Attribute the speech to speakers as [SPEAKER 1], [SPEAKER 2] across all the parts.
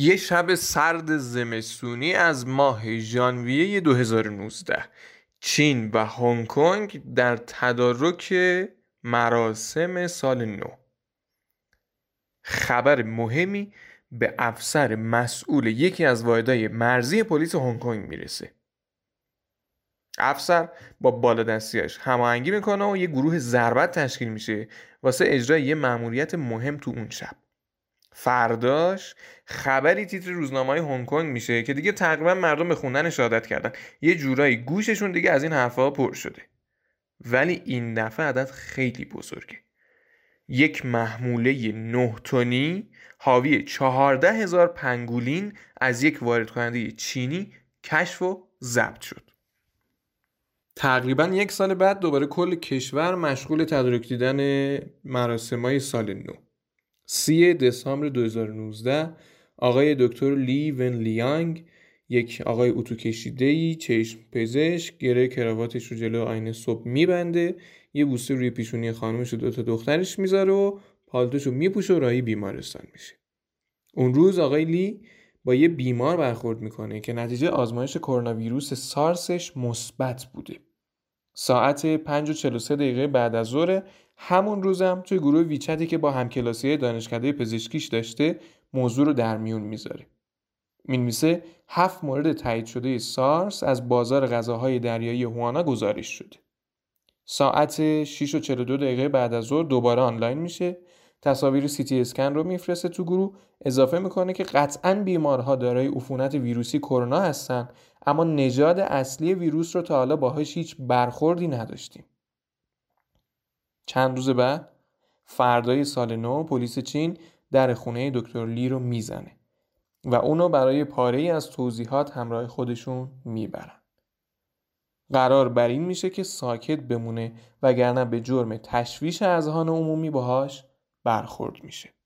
[SPEAKER 1] یه شب سرد زمستونی از ماه ژانویه 2019 چین و هنگ کنگ در تدارک مراسم سال نو. خبر مهمی به افسر مسئول یکی از واحدهای مرزی پلیس هنگ کنگ می‌رسه. افسر با بالادستیاش هماهنگی می‌کنه و یه گروه ضربت تشکیل میشه واسه اجرای یه مأموریت مهم تو اون شب. فرداش خبری تیتر روزنامه های هنگ کنگ میشه که دیگه تقریبا مردم به خوندن شهادت کردن. یه جورایی گوششون دیگه از این حرفها پر شده. ولی این دفعه عدد خیلی بزرگه. یک محموله نه تونی حاوی چهارده هزار پنگولین از یک وارد کننده چینی کشف و ضبط شد. تقریبا یک سال بعد دوباره کل کشور مشغول تدارک دیدن مراسم سال نو. سی دسامبر 2019 آقای دکتر لی ون لیانگ یک آقای اتو کشیده چشم پزشک گره کراواتش رو جلو آینه صبح میبنده. یه بوسه روی پیشونی خانمش و دوتا دخترش می‌ذاره و پالتوش رو میپوشه و راهی بیمارستان میشه. اون روز آقای لی با یه بیمار برخورد می‌کنه که نتیجه آزمایش کرونا ویروس سارسش مثبت بوده. ساعت 5 و 43 دقیقه بعد از ظهر همون روزم توی گروه ویچتی که با همکلاسی دانشکده پزشکیش داشته موضوع رو در میون می‌ذاره. می‌نویسه هفت مورد تایید شده سارس از بازار غذاهای دریایی هوانا گزارش شده. ساعت 6 و 42 دقیقه بعد از ظهر دوباره آنلاین میشه. تصاویر سی اسکن رو میفرسته تو گروه. اضافه می‌کنه که قطعا بیمارها دارای عفونت ویروسی کرونا هستن اما نژاد اصلی ویروس رو تا حالا باهاش هیچ برخوردی نداشتیم. چند روز بعد فردای سال نو پلیس چین در خونه دکتر لی رو می‌زنه و اونو برای پاره ای از توضیحات همراه خودشون می‌برن. قرار بر این میشه که ساکت بمونه وگرنه به جرم تشویش اذهان عمومی باهاش برخورد میشه.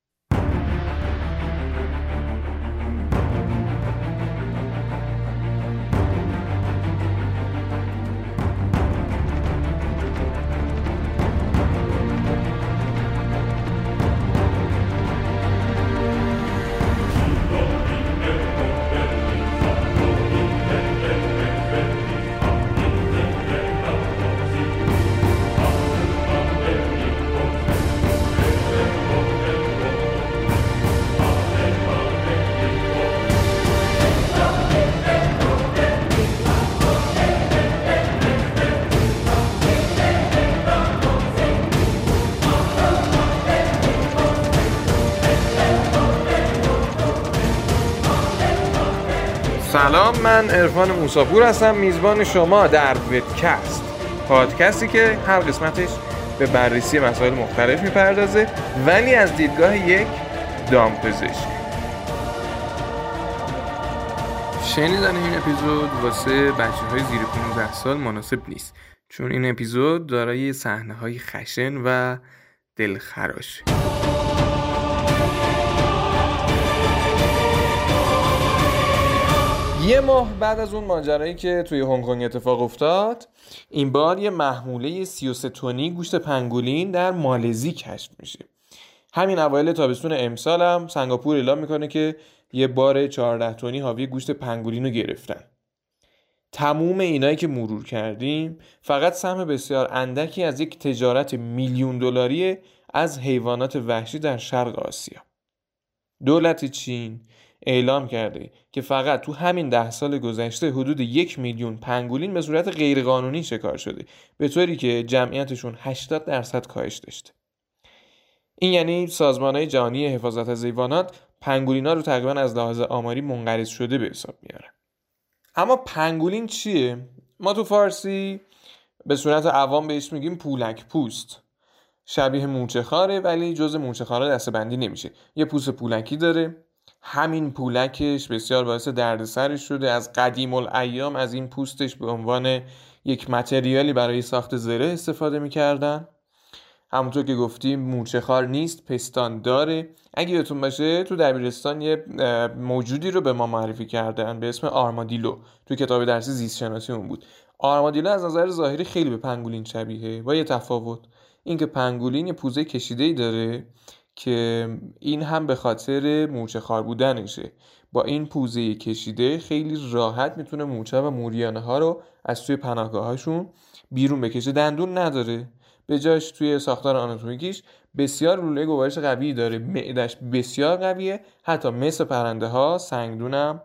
[SPEAKER 1] سلام من ارفان موساپور هستم میزبان شما در ویدکست پادکستی که هر قسمتش به بررسی مسائل مختلف می‌پردازه ولی از دیدگاه یک دامپزشک شنیدن این اپیزود واسه بچه های زیر 15 سال مناسب نیست چون این اپیزود دارای صحنه های خشن و دلخراشه. یه ماه بعد از اون ماجرایی که توی هنگ کنگ اتفاق افتاد این بار یه محموله 33 تونی گوشت پنگولین در مالزی کشف میشه. همین اوایل تابستون امسال هم سنگاپور اعلام می‌کنه که یه بار 14 تونی حاوی گوشت پنگولین رو گرفتن. تموم اینایی که مرور کردیم فقط سهم بسیار اندکی از یک تجارت میلیون دلاری از حیوانات وحشی در شرق آسیا. دولت چین اعلام کرده که فقط تو همین ده سال گذشته حدود یک میلیون پنگولین به صورت غیرقانونی شکار شده به طوری که جمعیتشون 80 درصد کاهش داشته این یعنی سازمان های جهانی حفاظت از حیوانات پنگولینا رو تقریبا از لحاظ آماری منقرض شده به حساب میارن. اما پنگولین چیه؟ ما تو فارسی به صورت عوام بهش میگیم پولک پوست. شبیه موچه ولی جز موچه خاره دسته نمیشه. یه پوست پولکی داره. همین پولکش بسیار باعث دردسرش شده. از قدیم الایام از این پوستش به عنوان یک متریالی برای ساخت زره استفاده می‌کردن. همونطور که گفتیم مورچه نیست پستان داره. اگه یادتون باشه تو دبیرستان یه موجودی رو به ما معرفی کردن به اسم آرمادیلو. تو کتاب درسی زیست شناسی اون بود. آرمادیلو از نظر ظاهری خیلی به پنگولین شبیه با یه تفاوت. اینکه پنگولین یه پوزه کشیده ای داره که این هم به خاطر مورچه خار بودنشه. با این پوزه کشیده خیلی راحت می‌تونه مورچه و موریانه ها رو از توی پناهگاهاشون بیرون بکشه. دندون نداره. به جاش توی ساختار آناتومیکیش بسیار لوله گوارش قوی داره. معدش بسیار قویه. حتی مثل پرنده ها سنگدونم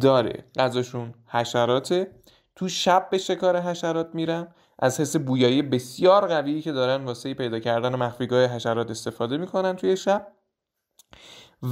[SPEAKER 1] داره. غذاشون حشراته. تو شب به شکار حشرات میرن. از حس بویایی بسیار قوی که دارن واسه پیدا کردن مخفیگاه حشرات استفاده می‌کنن توی شب.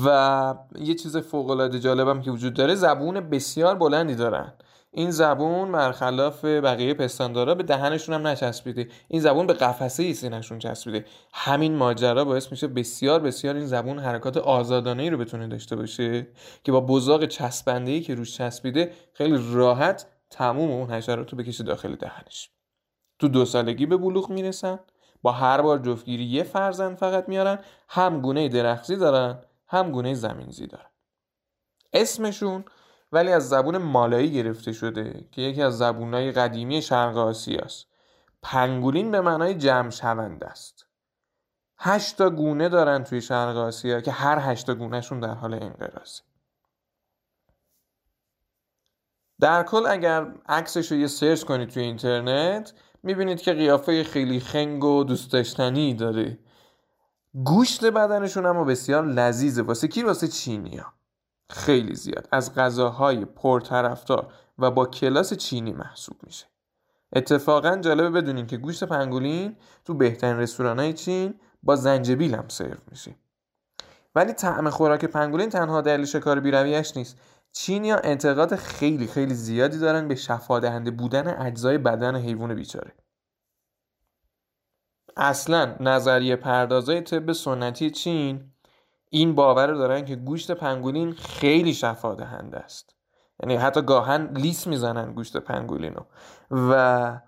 [SPEAKER 1] و یه چیز فوق العاده جالبم که وجود داره زبون بسیار بلندی دارن. این زبون برخلاف بقیه پستاندارا به دهنشون هم نچسبیده. این زبون به قفسه سینهشون چسبیده. همین ماجرا باعث میشه بسیار بسیار این زبون حرکات آزادانه ای رو بتونه داشته باشه که با بزاق چسبنده ای که روش چسبیده خیلی راحت تموم اون حشرات رو بکشه داخل دهنش. تو دو سالگی به بلوغ می‌رسن. با هر بار جفتگیری یه فرزند فقط میارن هم گونه درخزی دارن هم گونه زمینزی دارن. اسمشون ولی از زبون مالایی گرفته شده که یکی از زبونهای قدیمی شرق آسیاست. پنگولین به معنای جمع شونده است. هشتا گونه دارن توی شرق آسیا که هر هشتا گونهشون در حال انقراضه. در کل اگر عکسش رو یه سرچ کنید توی اینترنت می‌بینید که قیافه خیلی خنگ و دوست داشتنی داره. گوشت بدنشون اما بسیار لذیذه. واسه کی؟ واسه چینیا خیلی زیاد. از غذاهای پرطرفدار و با کلاس چینی محسوب میشه. اتفاقا جالبه بدونین که گوشت پنگولین تو بهترین رستوران های چین با زنجبیل هم سرو میشه. ولی طعم خوراک پنگولین تنها دلیل شکار بیرویش نیست. چینیا انتقاد خیلی خیلی زیادی دارن به شفادهنده بودن اجزای بدن حیوان بیچاره. اصلا نظریه پردازای طب سنتی چین این باور رو دارن که گوشت پنگولین خیلی شفا دهنده است. یعنی حتی گاهن لیس می‌زنن گوشت پنگولین رو و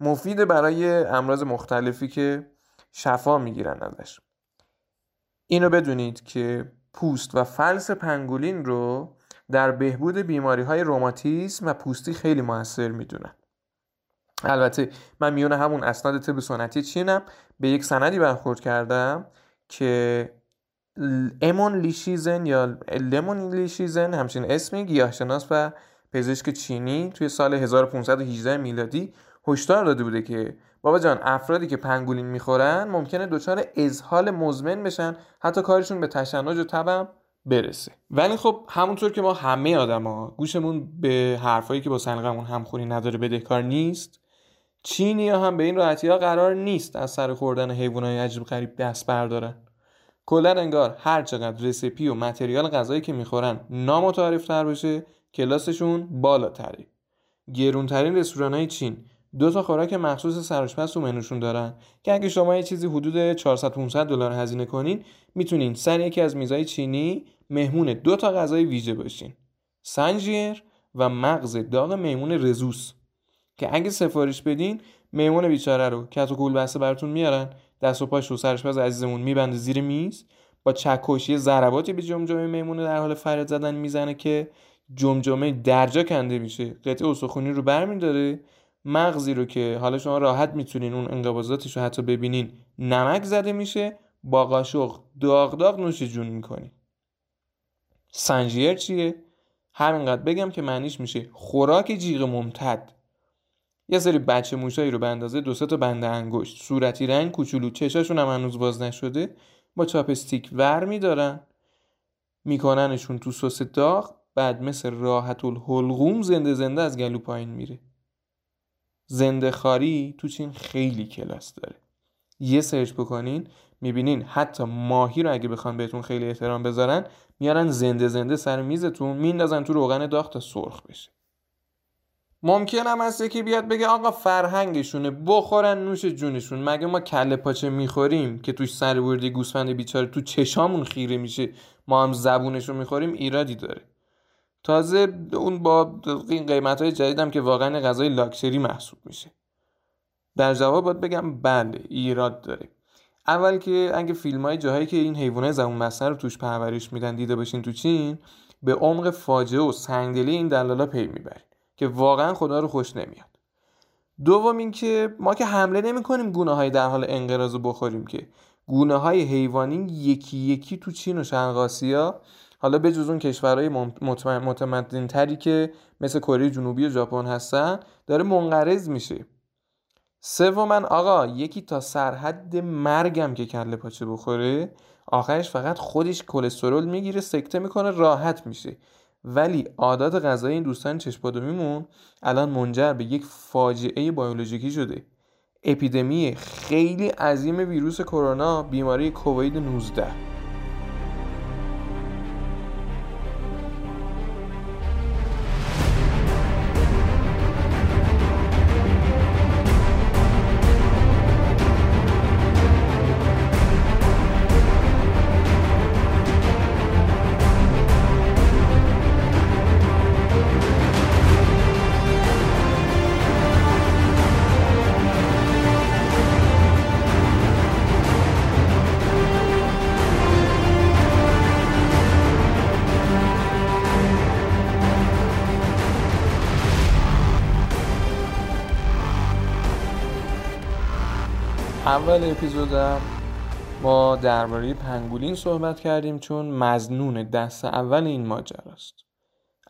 [SPEAKER 1] مفید برای امراض مختلفی که شفا می‌گیرن ازش. اینو بدونید که پوست و فلس پنگولین رو در بهبود بیماری های روماتیسم و پوستی خیلی موثر می‌دونن البته من میون همون اسناد طب سنتی چینم. به یک سندی برخورد کردم که امون لیشیزن یا لمون لیشیزن همچین اسمی گیاهشناس و پزشک چینی توی سال 1518 میلادی هشدار داده بوده که بابا جان افرادی که پنگولین می‌خورن ممکنه دچار اسهال مزمن بشن حتی کارشون به تشنج و تبم برسه. ولی خب همونطور که ما همه آدما گوشمون به حرفایی که با سلیقمون همخونی نداره بدهکار نیست چینی هم به این راحتی ها قرار نیست از سر خوردن حیوانات عجیب غریب دست بردارن. کلا انگار هر چقدر رسیپی و متریال غذایی که می‌خورن نامتعارف تر بشه کلاسشون بالاتره. گرونترین رستوران های چین دو تا خوراک مخصوص سرآشپز تو منوشون دارن که اگه شما یه چیزی حدود 400 500 دلار هزینه کنین می‌تونین سر یکی از میزای چینی مهمون دو تا غذای ویژه باشین. سنجیر و مغز داغ میمون رزوس. که اگه سفارش بدین میمون بیچاره رو کت و کول بسته براتون میارن دست و پاش رو سرش عزیزمون میبنده زیر میز. با چکشی ضرباتی به جمجمه میمونه در حال فریاد زدن می‌زنه که جمجمه درجا کنده میشه. قطعه استخونی رو برمیداره. مغزی رو که حالا شما راحت می‌تونین اون انقباضاتش رو حتی ببینین نمک زده میشه. با قاشق داغ داغ نوش جون می‌کنی سنجیر چیه؟ همینقدر بگم که معنیش میشه خوراک جیغ ممتد. یه سری بچه موشایی رو به اندازه دو تا بند انگشت. صورتی رنگ کوچولو چشاشون هم هنوز باز نشده. با chopstick ور میدارن. میکننشون تو سس داغ بعد مثل راحت الحلقوم زنده زنده از گلو پایین میره. زنده خواری تو چین خیلی کلاس داره. یه search بکنین می‌بینین حتی ماهی رو اگه بخوان بهتون خیلی احترام بذارن میارن زنده زنده سر میزتون میندازن تو روغن داغ تا سرخ بشه. ممکن هم هست که بیاد بگه آقا فرهنگشونه بخورن نوش جونشون. مگه ما کله پاچه می‌خوریم که توش سر بردی گوسفند بیچاره تو چشامون خیره میشه ما هم زبونشو می‌خوریم؟ ایرادی داره. تازه اون با این قیمت های جدیدم که واقعا غذای لاکچری محسوب میشه. در جواب باید بگم بله ایراد داره اول که اگه فیلم های جاهایی که این حیوانات زبون مصنع رو توش پرورش میدن دیده باشین تو چین به عمق فاجعه و سنگدلی این دلالا پی می‌برین که واقعا خدا رو خوش نمیاد. دوم اینکه ما که حمله نمی کنیم گونه های در حال انقراض رو بخوریم که گونه های حیوانی یکی یکی تو چین و شرق آسیا حالا به جز اون کشورهای متمدن تری که مثل کره جنوبی و ژاپن هستن داره منقرض میشه. سومن آقا یکی تا سرحد مرگم که کله پاچه بخوره آخرش فقط خودش کلسترول می‌گیره سکته می‌کنه راحت میشه. ولی عادات غذایی این دوستان چشپادومیمون الان منجر به یک فاجعه بیولوژیکی شده. اپیدمی خیلی عظیم ویروس کرونا بیماری کووید 19 اول اپیزودم ما درباره پنگولین صحبت کردیم چون مزنون دست اول این ماجراست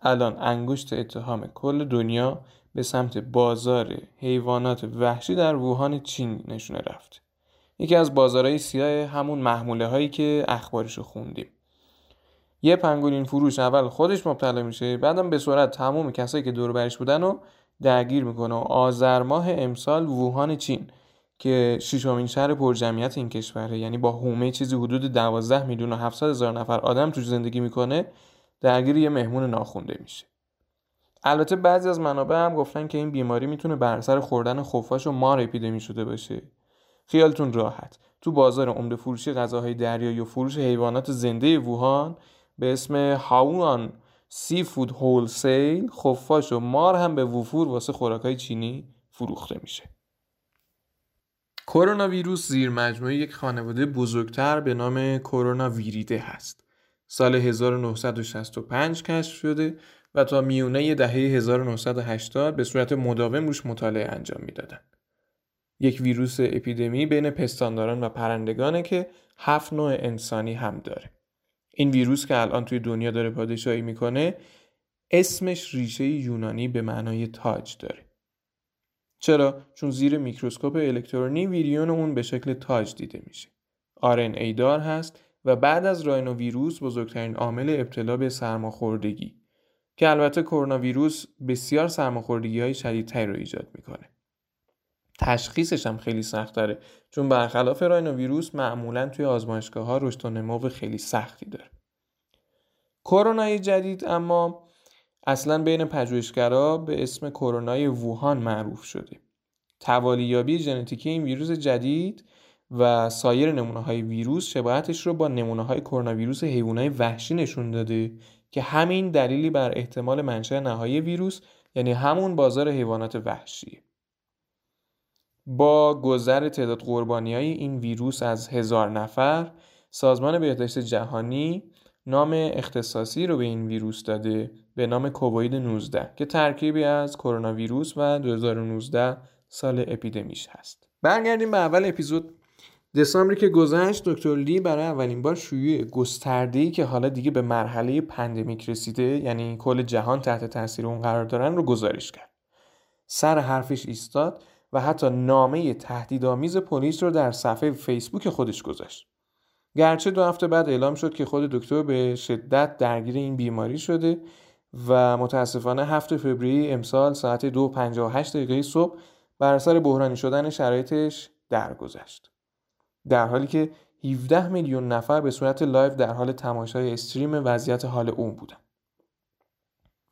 [SPEAKER 1] الان انگشت اتهام کل دنیا به سمت بازار حیوانات وحشی در ووهان چین نشونه رفت. یکی از بازارهای سیاه همون محموله هایی که اخبارشو خوندیم. یه پنگولین فروش اول خودش مبتلا میشه بعدم به صورت تمام کسایی که دور برش بودن رو درگیر می‌کنه و آذر ماه امسال ووهان چین. که ششمین شهر پرجمعیت این کشوره. یعنی با حومه چیزی حدود 12 میلیون و 700 هزار نفر آدم توش زندگی می‌کنه درگیر یه مهمون ناخونده میشه. البته بعضی از منابع هم گفتن که این بیماری می‌تونه بر اثر خوردن خفاش و مار اپیدمی شده باشه. خیالتون راحت. تو بازار عمده فروشی غذاهای دریایی و فروش حیوانات زنده ووهان به اسم هاوان سی فود هولسیل خفاش و مار هم به وفور واسه خوراکای چینی فروخته میشه. کرونا ویروس زیر مجموعه یک خانواده بزرگتر به نام کرونا ویریده هست. سال 1965 کشف شده و تا میونه دهه 1980 به صورت مداوم روش مطالعه انجام می‌دادن. یک ویروس اپیدمی بین پستانداران و پرندگانه که هفت نوع انسانی هم داره. این ویروس که الان توی دنیا داره پادشاهی می‌کنه اسمش ریشه یونانی به معنای تاج داره. چرا؟ چون زیر میکروسکوپ الکترونی ویریون اون به شکل تاج دیده میشه. ای دار هست و بعد از راینو ویروس بزرگترین عامل ابتلا به سرماخوردگی که البته کرونا ویروس بسیار سرماخوردگی های شدیدتری رو ایجاد می‌کنه. تشخیصش هم خیلی سخت داره چون برخلاف راینو ویروس معمولا توی آزمایشگاه ها رشد و نمو خیلی سختی داره. کرونا جدید اما اصلا بین پژوهشگرا به اسم کرونای ووهان معروف شده. توالیابی ژنتیکی این ویروس جدید و سایر نمونه های ویروس شباهتش رو با نمونه های کرونا ویروس حیوانات وحشی نشون داده که همین دلیلی بر احتمال منشأ نهایی ویروس یعنی همون بازار حیوانات وحشی. با گذر تعداد قربانی های این ویروس از هزار نفر سازمان بهداشت جهانی نام اختصاصی رو به این ویروس داده به نام کووید 19 که ترکیبی از کرونا ویروس و 2019 سال اپیدمیش هست. برگردیم به اول اپیزود. دسامبری که گذشت دکتر لی برای اولین بار شیوع گسترده‌ای که حالا دیگه به مرحله pandemic رسیده یعنی کل جهان تحت تاثیر اون قرار دارن رو گزارش کرد. سر حرفش ایستاد و حتی نامه تهدیدآمیز پلیس رو در صفحه فیسبوک خودش گذاشت. گرچه دو هفته بعد اعلام شد که خود دکتر به شدت درگیر این بیماری شده و متاسفانه 7 فوریه امسال ساعت 2:58 دقیقه صبح بر اثر بحرانی شدن شرایطش درگذشت. در حالی که 17 میلیون نفر به صورت live در حال تماشای stream وضعیت حال اون بودن.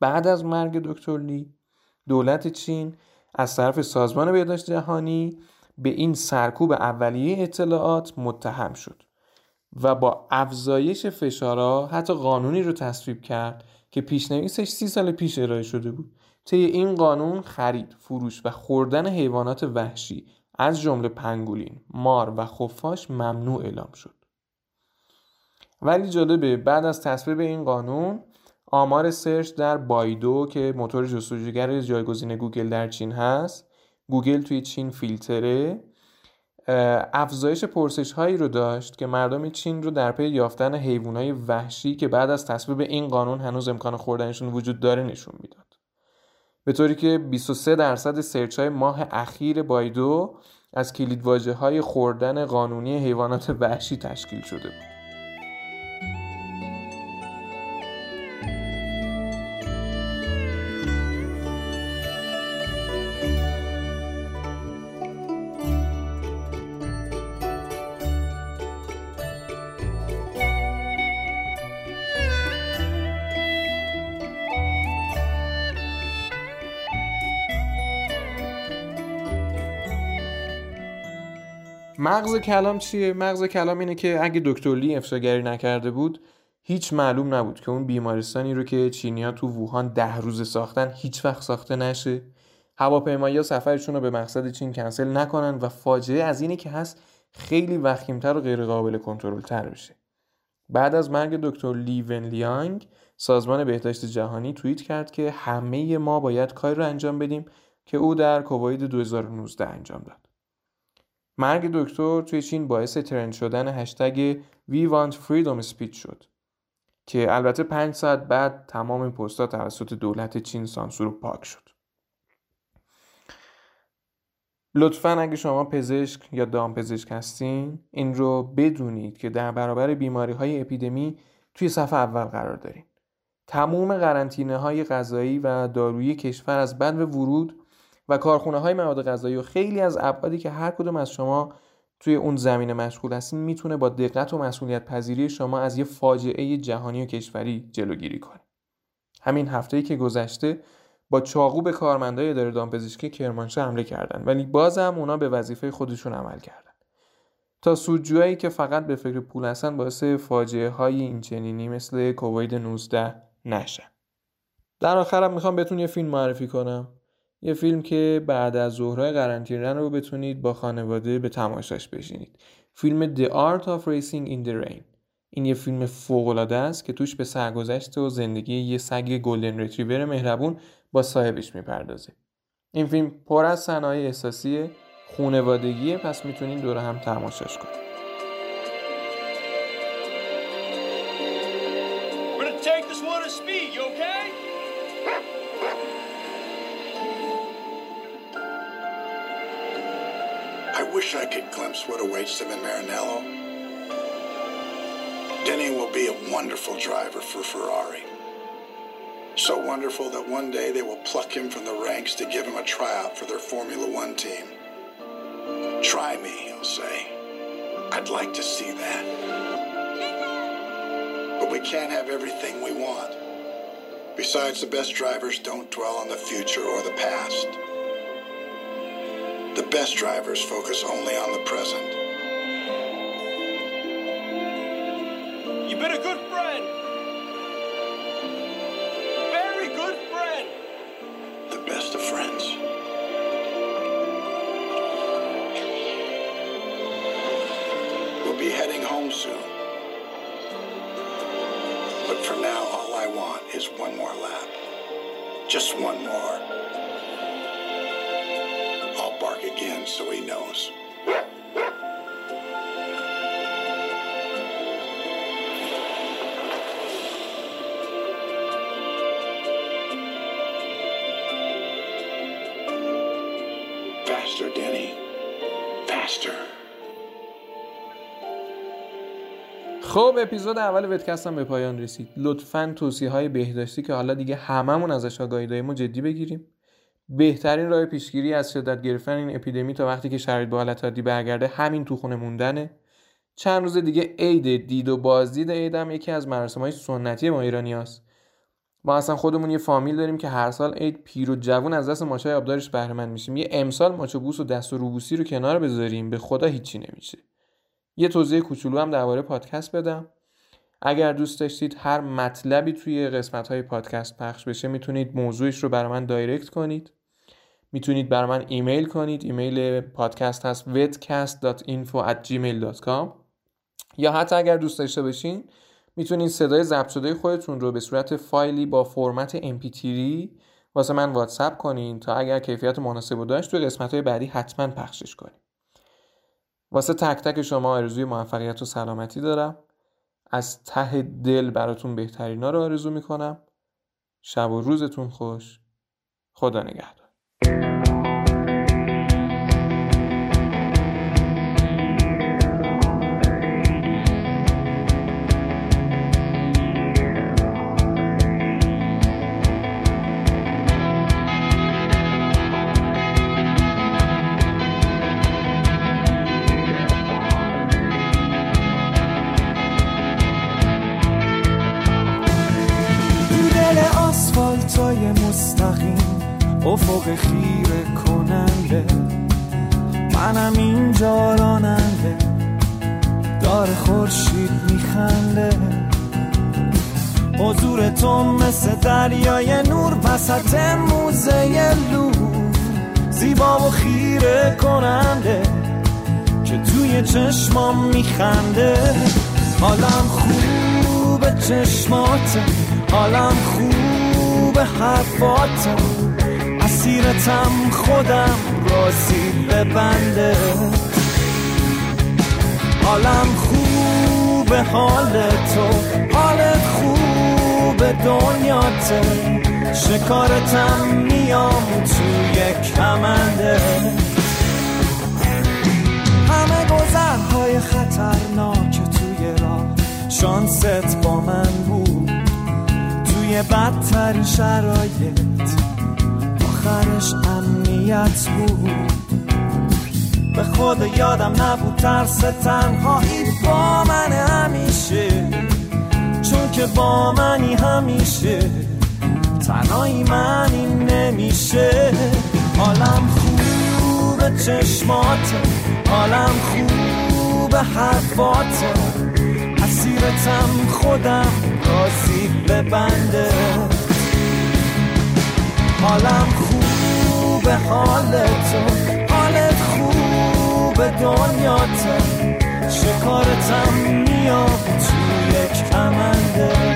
[SPEAKER 1] بعد از مرگ دکتر لی دولت چین از طرف سازمان بهداشت جهانی به این سرکوب اولیه اطلاعات متهم شد و با افزایش فشارها حتی قانونی رو تصویب کرد که پیشنویسش سی سال پیش ارائه شده بود طی این قانون خرید، فروش و خوردن حیوانات وحشی از جمله پنگولین، مار و خفاش ممنوع اعلام شد. ولی جالبه بعد از تصویب این قانون آمار search در بایدو که موتور جستجوگر جایگزین گوگل در چین هست گوگل توی چین فیلتره افزایش پرسش هایی رو داشت که مردم چین رو در پی یافتن حیوانات وحشی که بعد از تصویب این قانون هنوز امکان خوردنشون وجود داره نشون می‌داد. به طوری که 23 درصد search های ماه اخیر بایدو از کلیدواژه های خوردن قانونی حیوانات وحشی تشکیل شده بود. مغز کلام چیه؟ مغز کلام اینه که اگه دکتر لی افشاگری نکرده بود هیچ معلوم نبود که اون بیمارستانی رو که چینیا تو ووهان ده روز ساختن هیچ وقت ساخته نشه. هواپیمایی سفرشون رو به مقصد چین کنسل نکنن و فاجعه از اینه که هست خیلی وخیمتر و غیر قابل کنترل تر بشه. بعد از مرگ دکتر لی ون لیانگ سازمان بهداشت جهانی توییت کرد که همه ما باید کاری رو انجام بدیم که او در کووید 2019 انجام داد. مرگ دکتر توی چین باعث ترند شدن هشتگ We Want Freedom Speech شد که البته پنج ساعت بعد تمام این پستها توسط دولت چین سانسور پاک شد. لطفا اگه شما پزشک یا دامپزشک هستین این رو بدونید که در برابر بیماری های اپیدمی توی صفحه اول قرار دارین. تموم قرنطینه های غذایی و دارویی کشور از بند ورود و کارخونه های مواد غذایی و خیلی از ابعادی که هر کدوم از شما توی اون زمینه مشغول هستین می‌تونه با دقت و مسئولیت پذیری شما از یه فاجعه جهانی و کشوری جلوگیری کنه. همین هفته‌ای که گذشته با چاقو به کارمندای اداره دامپزشکی کرمانشاه حمله کردن ولی بازم اونا به وظیفه خودشون عمل کردن. تا سودجوهایی که فقط به فکر پول هستن باعث فاجعه های اینچنینی مثل کووید 19 نشن در آخرم می‌خوام بهتون یه فیلم معرفی کنم. یه فیلم که بعد از ظهرهای قرنطینه رو بتونید با خانواده به تماشاش بشینید. فیلم The Art of Racing in the Rain. این یه فیلم فوق‌العاده است که توش به سرگذشت و زندگی یه سگ گلدن ریتریور مهربون با صاحبش می‌پردازه. این فیلم پر از صحنه‌های احساسی خونوادگیه پس می‌تونید دور هم تماشاش کنید. Could glimpse what awaits them in Maranello. Denny will be a wonderful driver for Ferrari. So wonderful that one day they will pluck him from the ranks to give him a tryout for their Formula One team. Try me, he'll say. I'd like to see that. But we can't have everything we want. Besides, the best drivers don't dwell on the future or the past. The best drivers focus only on the present. You've been a good friend. Very good friend. The best of friends. We'll be heading home soon. But for now, all I want is one more lap. Just one more. Again so he knows. Faster, Denny. Faster. خب اپیزود اول ودکست هم به پایان رسید لطفا توصیه های بهداشتی که حالا دیگه هممون ازش آگاهی داریم و جدی بگیریم بهترین راه پیشگیری از شدت گرفتن این اپیدمی تا وقتی که شرایط به حالت عادی برگرده همین تو خونه موندنه. چند روز دیگه عید دید و بازدید عید هم یکی از مراسم های سنتی ما ایرانی هست. ما اصلا خودمون یه فامیل داریم که هر سال عید پیر و جوون از دست ماچای آبدارش بهره میشیم. یه امسال ماچ و بوس و دست و روبوسی رو کنار بذاریم. به خدا هیچی نمیشه. یه توضیح کوچولو هم درباره پادکست بدم. اگر دوست داشتید هر مطلبی توی قسمت های پادکست پخش بشه می‌تونید موضوعش رو برای من دایرکت کنید. می‌تونید برای من ایمیل کنید. ایمیل پادکست هست vedcast.info@gmail.com یا حتی اگر دوست داشته باشین می‌تونید صدای ضبط شده خودتون رو به صورت فایلی با فرمت mp3 واسه من واتساپ کنین تا اگر کیفیت مناسب داشت توی قسمت های بعدی حتما پخشش کنید واسه تک تک شما آرزوی موفقیت و سلامتی دارم. از ته دل براتون بهترینا رو آرزو می‌کنم. شب و روزتون خوش. خدا نگهدار.
[SPEAKER 2] افق خیره کننده. منم اینجا راننده. داره خورشید میخنده. حضور تو مثل دریای نور وسط موزه لور زیبا و خیره کننده که توی چشمام میخنده. حالم خوب چشماته. حالم خوب حرفاته اسیرتم خودم راسی بنده حالم خوب حال تو حالت خوب دنیاته. شکارتم میام توی کمنده. همه گذرهای خطرناک توی راه شانست با من بود. توی بدتر شرایط. آخرش امنیت بود. به خود یادم نبود ترس تنهایی با من همیشه. چون که با منی همیشه. تنهایی منی نمیشه. حالم خوب چشمات. حالم خوب حرفات. اسیرتم خودم راضی. ببنده. حالم خوب حال تو حالت خوب دنیاته شکارتم میام توی یک کمنده.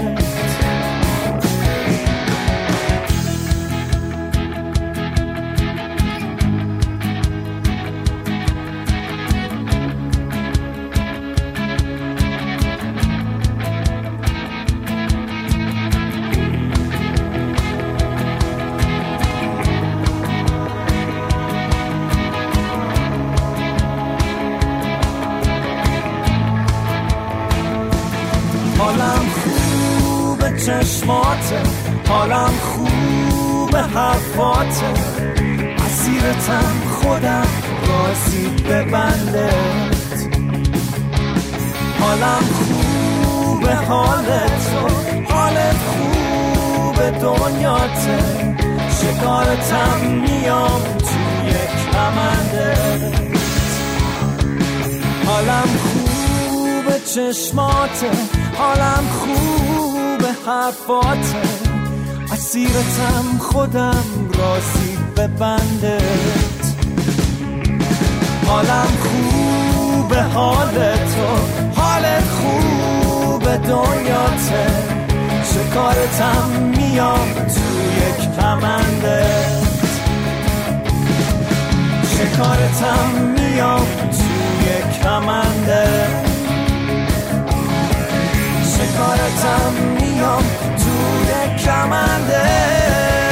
[SPEAKER 2] چشماته حالم خوب حرفاته اسیرتم خودم راضی ببندت. حالم خوب حالت حالت خوب دنیاته شکارتم میام توی کمندت حالم خوب چشماته حالم خوب. حرفاته. اسیرتم خودم راضی به بندت. حالم خوب حالت تو. حالت خوب دنیاته. شکارتم میام تو یک کمندت شکارتم میام تو یک کمندت شکارتم میام توی کمنده.